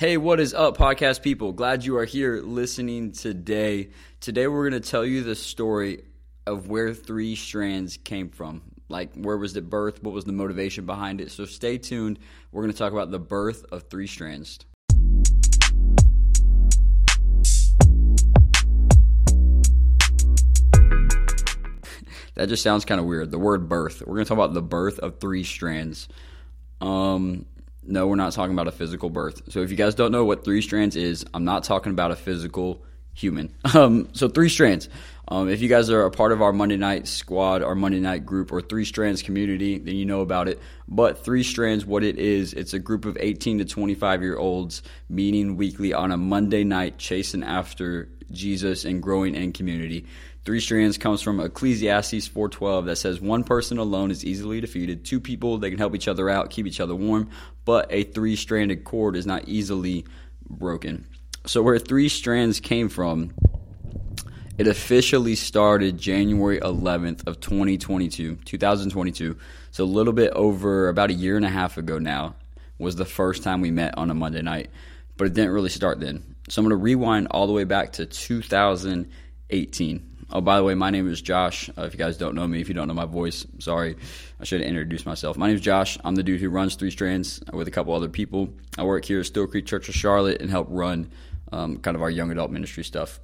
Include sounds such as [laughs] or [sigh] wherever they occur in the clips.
Hey, what is up, podcast people? Glad you are here listening today. Today, we're going to tell you the story of where Three Strands came from. Like, where was it birth? What was the motivation behind it? So, stay tuned. We're going to talk about the birth of Three Strands. [laughs] that just sounds kind of weird. The word birth. We're going to talk about the birth of Three Strands. Um, no, we're not talking about a physical birth. So if you guys don't know what three strands is, I'm not talking about a physical human. [laughs] Um, so three strands. Um, if you guys are a part of our Monday night squad, our Monday night group, or three strands community, then you know about it. But three strands, what it is, it's a group of 18 to 25 year olds meeting weekly on a Monday night, chasing after Jesus and growing in community. Three strands comes from Ecclesiastes 4:12 that says one person alone is easily defeated, two people they can help each other out, keep each other warm, but a three-stranded cord is not easily broken. So where three strands came from, it officially started January 11th of 2022, 2022. So a little bit over about a year and a half ago now was the first time we met on a Monday night, but it didn't really start then. So I'm going to rewind all the way back to 2018. Oh, by the way, my name is Josh. Uh, if you guys don't know me, if you don't know my voice, sorry. I should have introduced myself. My name is Josh. I'm the dude who runs Three Strands with a couple other people. I work here at Steel Creek Church of Charlotte and help run um, kind of our young adult ministry stuff.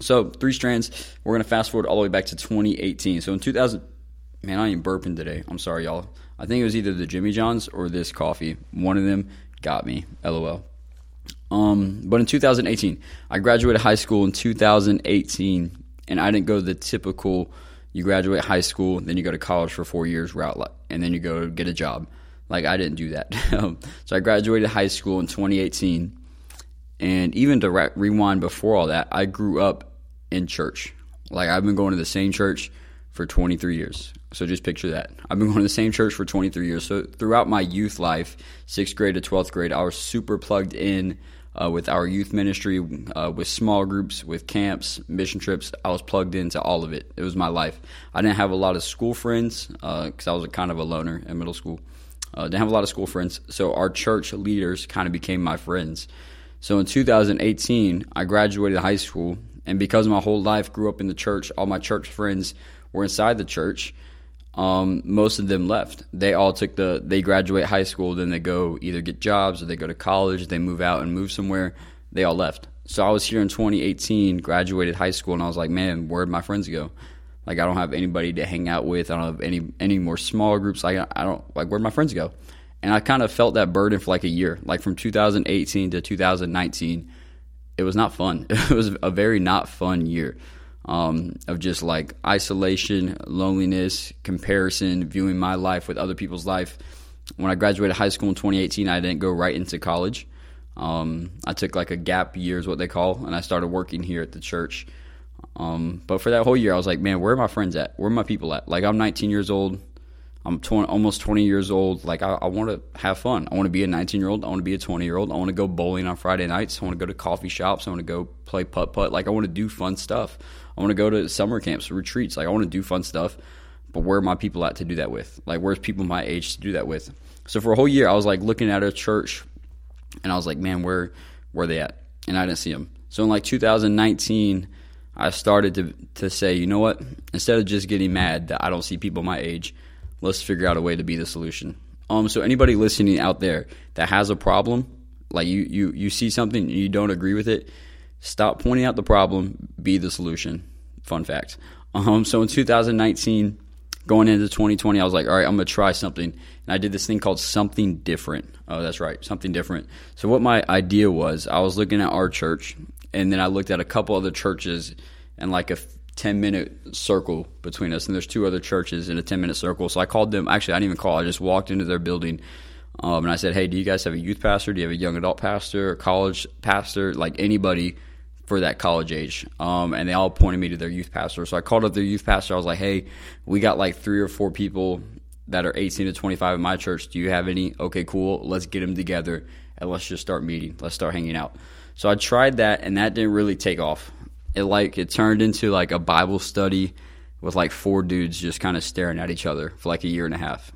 So, Three Strands, we're going to fast forward all the way back to 2018. So, in 2000, man, I ain't burping today. I'm sorry, y'all. I think it was either the Jimmy John's or this coffee. One of them got me. LOL. Um, but in 2018, I graduated high school in 2018 and I didn't go the typical you graduate high school, then you go to college for four years route, and then you go get a job. Like I didn't do that. [laughs] so I graduated high school in 2018, and even to re- rewind before all that, I grew up in church. Like I've been going to the same church for 23 years. So just picture that. I've been [laughs] going to the same church for 23 years. So throughout my youth life, sixth grade to 12th grade, I was super plugged in uh, with our youth ministry, uh, with small groups, with camps, mission trips. I was plugged into all of it. It was my life. I didn't have a lot of school friends because uh, I was a kind of a loner in middle school. Uh, didn't have a lot of school friends, so our church leaders kind of became my friends. So in 2018, I graduated high school, and because my whole life grew up in the church, all my church friends were inside the church um, most of them left. They all took the they graduate high school, then they go either get jobs or they go to college. They move out and move somewhere. They all left. So I was here in 2018, graduated high school, and I was like, man, where'd my friends go? Like I don't have anybody to hang out with. I don't have any any more small groups. Like I don't like where'd my friends go? And I kind of felt that burden for like a year, like from 2018 to 2019. It was not fun. [laughs] It was a very not fun year um, of just like isolation, loneliness, comparison, viewing my life with other people's life. When I graduated high school in 2018, I didn't go right into college. Um, I took like a gap year, is what they call, and I started working here at the church. Um, but for that whole year, I was like, man, where are my friends at? Where are my people at? Like, I'm 19 years old. I'm 20, almost 20 years old. Like, I, I want to have fun. I want to be a 19 year old. I want to be a 20 year old. I want to go bowling on Friday nights. I want to go to coffee shops. I want to go play putt putt. Like, I want to do fun stuff. I want to go to summer camps, retreats. Like, I want to do fun stuff. But where are my people at to do that with? Like, where's people my age to do that with? So for a whole year, I was like looking at a church, and I was like, man, where where are they at? And I didn't see them. So in like 2019, I started to to say, you know what? Instead of just getting mad that I don't see people my age, let's figure out a way to be the solution. Um, so anybody listening out there that has a problem, like you you you see something you don't agree with it, stop pointing out the problem, be the solution. Fun fact. Um, so in 2019, going into 2020, I was like, all right, I'm gonna try something, and I did this thing called something different. Oh, that's right, something different. So what my idea was, I was looking at our church, and then I looked at a couple other churches, and like a 10 minute circle between us, and there's two other churches in a 10 minute circle. So I called them. Actually, I didn't even call. I just walked into their building, um, and I said, "Hey, do you guys have a youth pastor? Do you have a young adult pastor, a college pastor, like anybody for that college age?" Um, and they all pointed me to their youth pastor. So I called up their youth pastor. I was like, "Hey, we got like three or four people that are 18 to 25 in my church. Do you have any? Okay, cool. Let's get them together and let's just start meeting. Let's start hanging out." So I tried that, and that didn't really take off it like it turned into like a Bible study with like four dudes just kind of staring at each other for like a year and a half.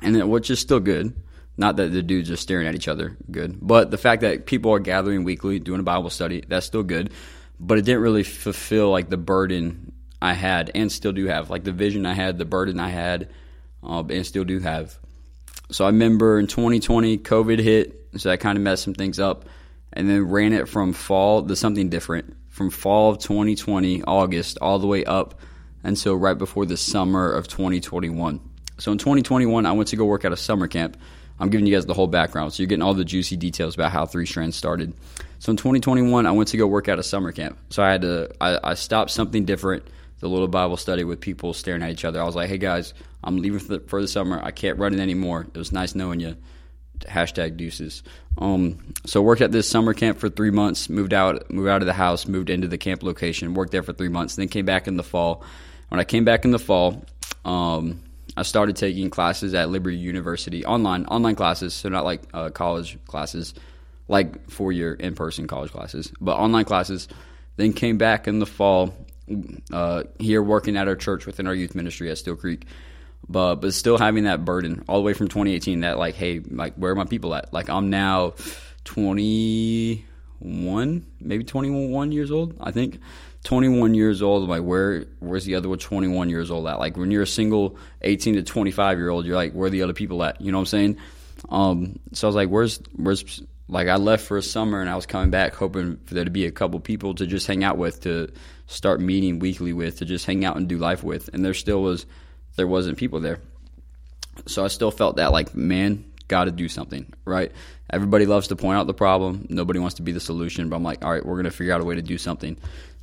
And which is still good, Not that the dudes are staring at each other, good. But the fact that people are gathering weekly, doing a Bible study, that's still good. But it didn't really fulfill like the burden I had and still do have, like the vision I had, the burden I had, uh, and still do have. So I remember in 2020, COVID hit, so that kind of messed some things up, and then ran it from fall to something different. From fall of 2020, August, all the way up until right before the summer of 2021. So in 2021, I went to go work at a summer camp. I'm giving you guys the whole background, so you're getting all the juicy details about how Three Strands started. So in 2021, I went to go work at a summer camp. So I had to, I, I stopped something different, the little Bible study with people staring at each other. I was like, hey guys, I'm leaving for the, for the summer. I can't run it anymore. It was nice knowing you. Hashtag deuces. Um, so worked at this summer camp for three months. Moved out, moved out of the house, moved into the camp location. Worked there for three months. Then came back in the fall. When I came back in the fall, um, I started taking classes at Liberty University online, online classes, so not like uh, college classes, like four year in person college classes, but online classes. Then came back in the fall uh, here working at our church within our youth ministry at Steel Creek, but but still having that burden all the way from 2018 that like hey like where are my people at like I'm now 21 maybe 21 years old I think 21 years old, like where where's the other 21 years old at? Like when you're a single 18 to 25 year old, you're like where are the other people at? You know what I'm saying? Um, so I was like, where's where's like I left for a summer and I was coming back hoping for there to be a couple people to just hang out with, to start meeting weekly with, to just hang out and do life with, and there still was there wasn't people there. So I still felt that like man, got to do something, right? Everybody loves to point out the problem. Nobody wants to be the solution, but I'm like, all right, we're going to figure out a way to do something.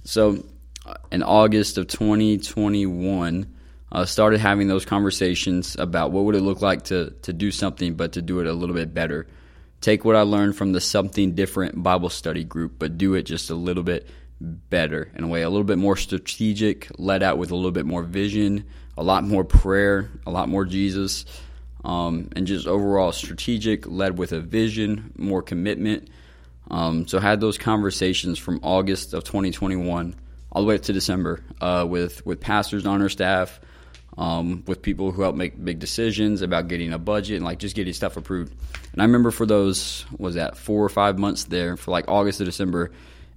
So uh, in August of 2021, uh, started having those conversations about what would it look like to to do something, but to do it a little bit better. Take what I learned from the something different Bible study group, but do it just a little bit better in a way, a little bit more strategic, led out with a little bit more vision, a lot more prayer, a lot more Jesus, um, and just overall strategic, led with a vision, more commitment um, so had those conversations from August of 2021 all the way up to December uh, with with pastors on our staff, um, with people who help make big decisions about getting a budget and like just getting stuff approved. And I remember for those was that four or five months there for like August to December,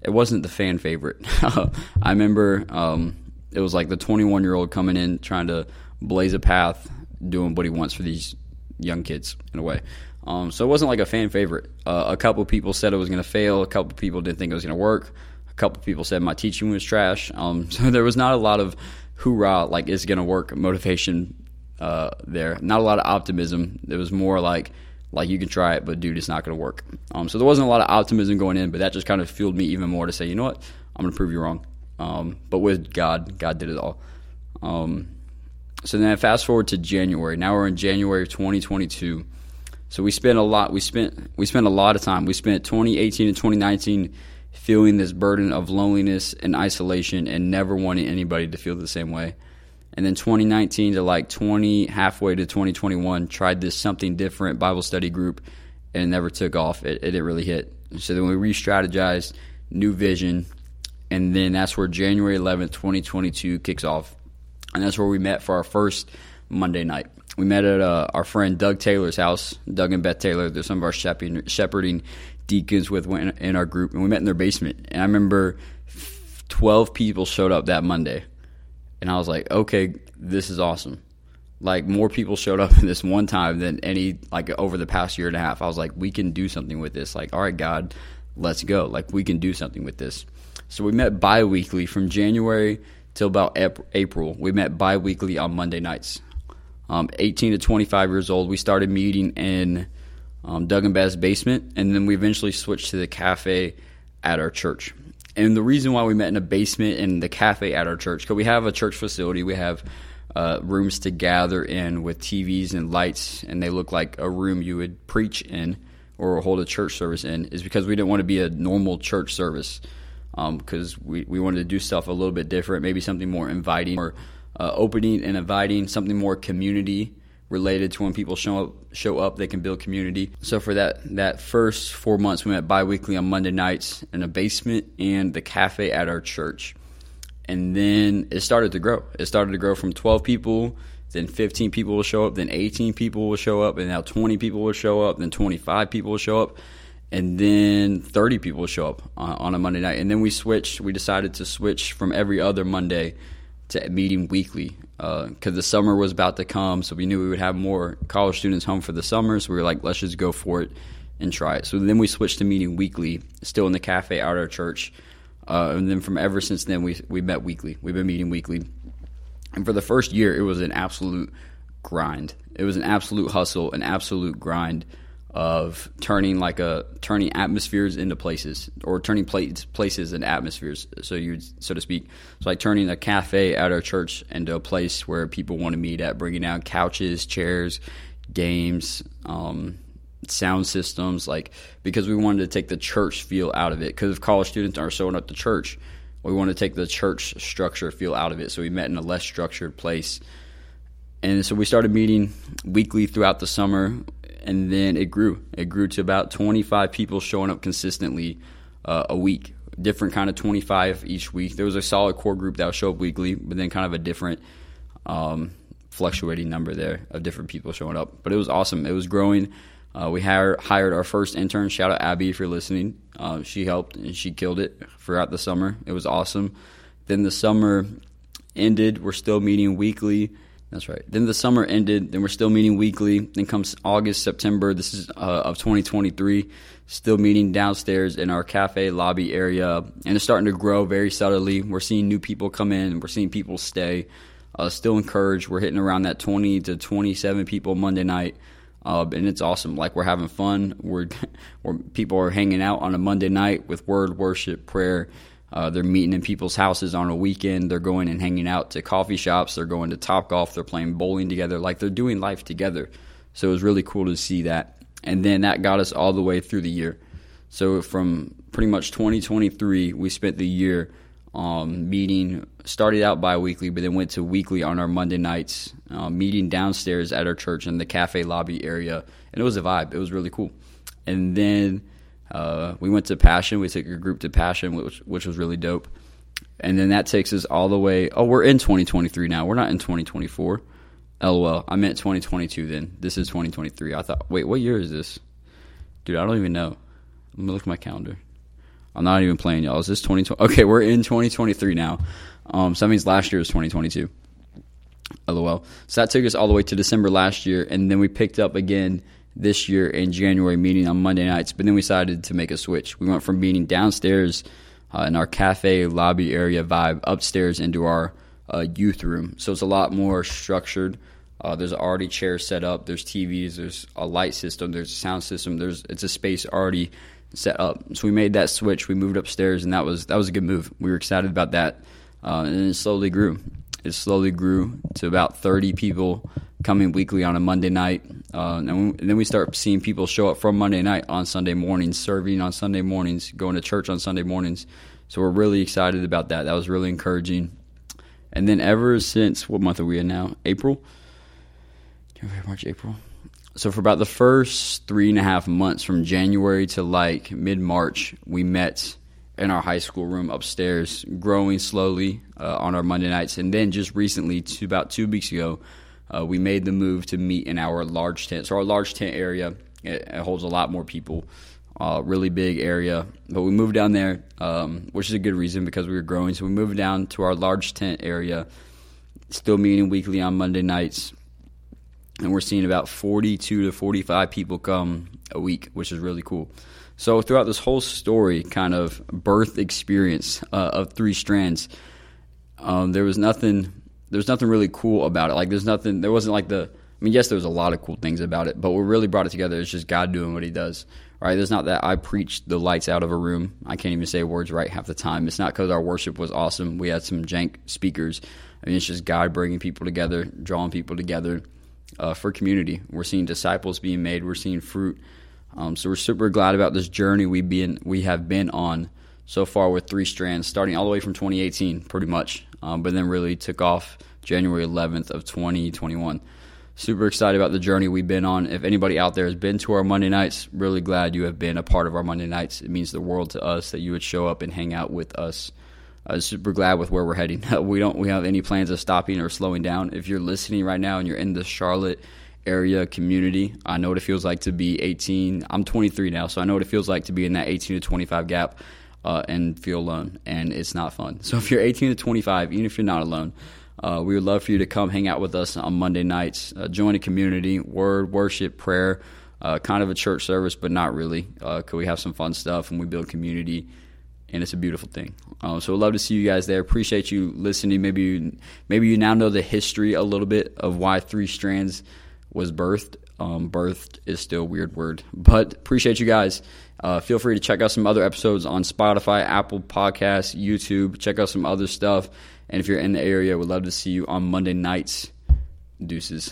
it wasn't the fan favorite. [laughs] I remember um, it was like the 21 year old coming in trying to blaze a path, doing what he wants for these young kids in a way. Um, so it wasn't like a fan favorite. Uh, a couple people said it was going to fail. A couple people didn't think it was going to work. A couple people said my teaching was trash. Um, [laughs] so there was not a lot of hoorah, like it's going to work motivation uh, there. Not a lot of optimism. It was more like like you can try it, but dude, it's not going to work. Um, so there wasn't a lot of optimism going in, but that just kind of fueled me even more to say, you know what, I'm going to prove you wrong. Um, but with God, God did it all. Um, so then fast forward to January. Now we're in January of 2022. So we spent a lot. We spent we spent a lot of time. We spent 2018 and 2019 feeling this burden of loneliness and isolation, and never wanting anybody to feel the same way. And then 2019 to like 20 halfway to 2021, tried this something different Bible study group, and it never took off. It, it didn't really hit. So then we re-strategized, new vision, and then that's where January 11th, 2022 kicks off, and that's where we met for our first Monday night we met at uh, our friend Doug Taylor's house. Doug and Beth Taylor, they're some of our shepherding, shepherding deacons with in our group, and we met in their basement. And I remember twelve people showed up that Monday, and I was like, okay, this is awesome. Like more people showed up in [laughs] this one time than any like over the past year and a half. I was like, we can do something with this. Like, all right, God, let's go. Like we can do something with this. So we met bi-weekly from January till about April. We met bi-weekly on Monday nights um, 18 to 25 years old. We started meeting in um, Doug and Beth's basement, and then we eventually switched to the cafe at our church. And the reason why we met in a basement in the cafe at our church, because we have a church facility, we have uh, rooms to gather in with TVs and lights, and they look like a room you would preach in or hold a church service in, is because we didn't want to be a normal church service. Because um, we, we wanted to do stuff a little bit different, maybe something more inviting or uh, opening and inviting something more community related to when people show up show up they can build community. So for that that first four months we met bi-weekly on monday nights in a basement and the cafe at our church. And then it started to grow. It started to grow from 12 people then 15 people will show up, then 18 people will show up, and now 20 people will show up, then 25 people will show up, and then 30 people will show up on, on a Monday night. And then we switched, we decided to switch from every other Monday to meeting weekly because uh, the summer was about to come. So we knew we would have more college students home for the summer. So we were like, let's just go for it and try it. So then we switched to meeting weekly, still in the cafe out of our church. Uh, and then from ever since then, we, we met weekly. We've been meeting weekly. And for the first year, it was an absolute grind. It was an absolute hustle, an absolute grind of turning like a turning atmospheres into places or turning places places into atmospheres so you so to speak. It's like turning a cafe at our church into a place where people want to meet at bringing out couches chairs games um, sound systems like because we wanted to take the church feel out of it. Because if college students are showing up to church we want to take the church structure feel out of it. So we met in a less structured place. And so we started meeting weekly throughout the summer and then it grew it grew to about 25 people showing up consistently uh, a week different kind of 25 each week there was a solid core group that would show up weekly but then kind of a different um, fluctuating number there of different people showing up but it was awesome it was growing uh, we hired, hired our first intern. Shout out Abby if you're listening. Uh, she helped and she killed it throughout the summer. It was awesome. Then the summer ended. We're still meeting weekly. That's right. Then the summer ended. Then we're still meeting weekly. Then comes August, September. This is uh, of 2023. Still meeting downstairs in our cafe lobby area, and it's starting to grow very subtly. We're seeing new people come in. We're seeing people stay. Uh, still encouraged. We're hitting around that 20 to 27 people Monday night. Uh, and it's awesome. Like we're having fun. We're, [laughs] we're people are hanging out on a Monday night with word, worship, prayer. Uh, they're meeting in people's houses on a weekend. They're going and hanging out to coffee shops. They're going to Top Golf. They're playing bowling together. Like they're doing life together. So it was really cool to see that. And then that got us all the way through the year. So from pretty much 2023, we spent the year um, meeting started out bi-weekly but then went to weekly on our monday nights uh, meeting downstairs at our church in the cafe lobby area and it was a vibe it was really cool and then uh, we went to passion we took your group to passion which, which was really dope and then that takes us all the way oh we're in 2023 now we're not in 2024 lol i meant 2022 then this is 2023 i thought wait what year is this dude i don't even know let me look at my calendar I'm not even playing, y'all. Is this 2020? Okay, we're in 2023 now. Um, so that means last year was 2022. LOL. So that took us all the way to December last year, and then we picked up again this year in January, meeting on Monday nights. But then we decided to make a switch. We went from meeting downstairs uh, in our cafe lobby area vibe upstairs into our uh, youth room. So it's a lot more structured. Uh, there's already chairs set up. There's TVs. There's a light system. There's a sound system. There's it's a space already set up. So we made that switch. We moved upstairs, and that was that was a good move. We were excited about that, uh, and it slowly grew. It slowly grew to about 30 people coming weekly on a Monday night, uh, and, then we start seeing people show up from Monday night on Sunday mornings, serving on Sunday mornings, going to church on Sunday mornings. So we're really excited about that. That was really encouraging. And then ever since what month are we in now? April. March, April so for about the first three and a half months from january to like mid-march we met in our high school room upstairs growing slowly uh, on our monday nights and then just recently to about two weeks ago uh, we made the move to meet in our large tent so our large tent area it, it holds a lot more people uh, really big area but we moved down there um, which is a good reason because we were growing so we moved down to our large tent area still meeting weekly on monday nights and we're seeing about 42 to 45 people come a week, which is really cool. So throughout this whole story, kind of birth experience uh, of three strands, um, there was nothing. There's nothing really cool about it. Like there's nothing. There wasn't like the. I mean, yes, there was a lot of cool things about it, but what really brought it together is just God doing what He does. Right? There's not that I preached the lights out of a room. I can't even say words right half the time. It's not because our worship was awesome. We had some jank speakers. I mean, it's just God bringing people together, drawing people together uh, for community. We're seeing disciples being made. We're seeing fruit. Um, so we're super glad about this journey we been we have been on so far with three strands, starting all the way from 2018, pretty much, um, but then really took off January 11th of 2021. Super excited about the journey we've been on. If anybody out there has been to our Monday nights, really glad you have been a part of our Monday nights. It means the world to us that you would show up and hang out with us uh, super glad with where we're heading. [laughs] we don't we have any plans of stopping or slowing down. If you're listening right now and you're in the Charlotte area community, I know what it feels like to be 18. I'm 23 now, so I know what it feels like to be in that 18 to 25 gap uh, and feel alone, and it's not fun. So if you're 18 to 25, even if you're not alone. Uh, we would love for you to come hang out with us on Monday nights. Uh, join a community, word, worship, prayer, uh, kind of a church service, but not really. Uh, Could we have some fun stuff and we build community? and it's a beautiful thing. Um, so, we'd love to see you guys there. Appreciate you listening. Maybe you, maybe you now know the history a little bit of why Three Strands was birthed. Um, birthed is still a weird word, but appreciate you guys. Uh, feel free to check out some other episodes on Spotify, Apple Podcasts, YouTube. Check out some other stuff. And if you're in the area, we'd love to see you on Monday nights. Deuces.